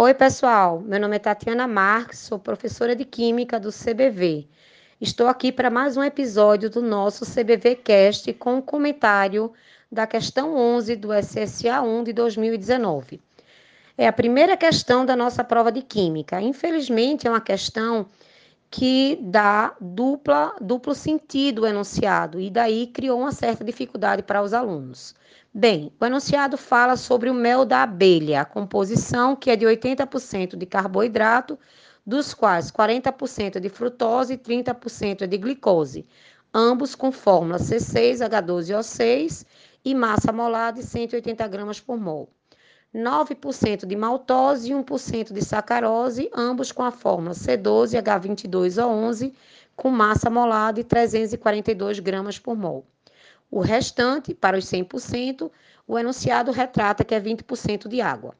Oi, pessoal. Meu nome é Tatiana Marques, sou professora de Química do CBV. Estou aqui para mais um episódio do nosso CBV Cast com um comentário da questão 11 do SSA 1 de 2019. É a primeira questão da nossa prova de Química. Infelizmente, é uma questão que dá dupla, duplo sentido o enunciado e daí criou uma certa dificuldade para os alunos. Bem, o enunciado fala sobre o mel da abelha, a composição que é de 80% de carboidrato, dos quais 40% é de frutose e 30% é de glicose, ambos com fórmula C6H12O6 e massa molar de 180 gramas por mol. 9% de maltose e 1% de sacarose, ambos com a fórmula C12H22O11, com massa molar de 342 gramas por mol. O restante, para os 100%, o enunciado retrata que é 20% de água.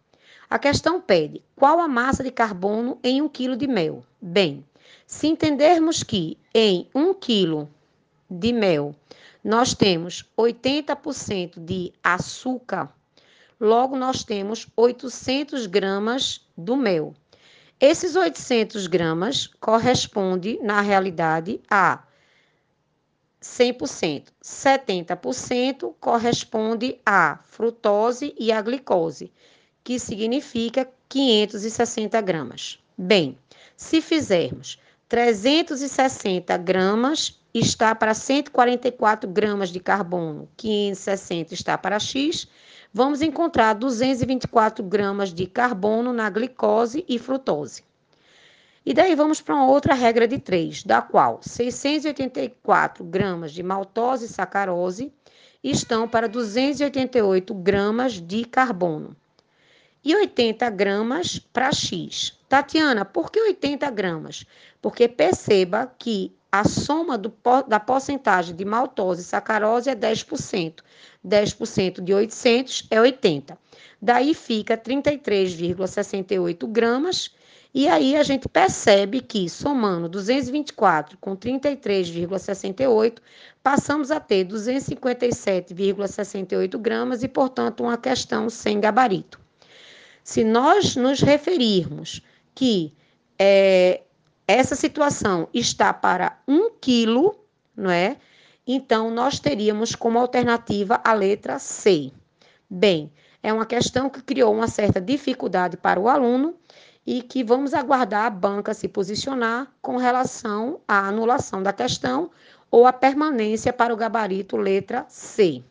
A questão pede: qual a massa de carbono em 1 kg de mel? Bem, se entendermos que em 1 kg de mel nós temos 80% de açúcar, Logo, nós temos 800 gramas do mel. Esses 800 gramas corresponde, na realidade, a 100%. 70% corresponde à frutose e à glicose, que significa 560 gramas. Bem, se fizermos 360 gramas, está para 144 gramas de carbono, 560 está para X, vamos encontrar 224 gramas de carbono na glicose e frutose. E daí vamos para uma outra regra de 3, da qual 684 gramas de maltose e sacarose estão para 288 gramas de carbono. E 80 gramas para X. Tatiana, por que 80 gramas? Porque perceba que a soma do, da porcentagem de maltose e sacarose é 10%. 10% de 800 é 80. Daí fica 33,68 gramas. E aí a gente percebe que, somando 224 com 33,68, passamos a ter 257,68 gramas e, portanto, uma questão sem gabarito. Se nós nos referirmos que é, essa situação está para um quilo, não é? Então, nós teríamos como alternativa a letra C. Bem, é uma questão que criou uma certa dificuldade para o aluno e que vamos aguardar a banca se posicionar com relação à anulação da questão ou a permanência para o gabarito letra C.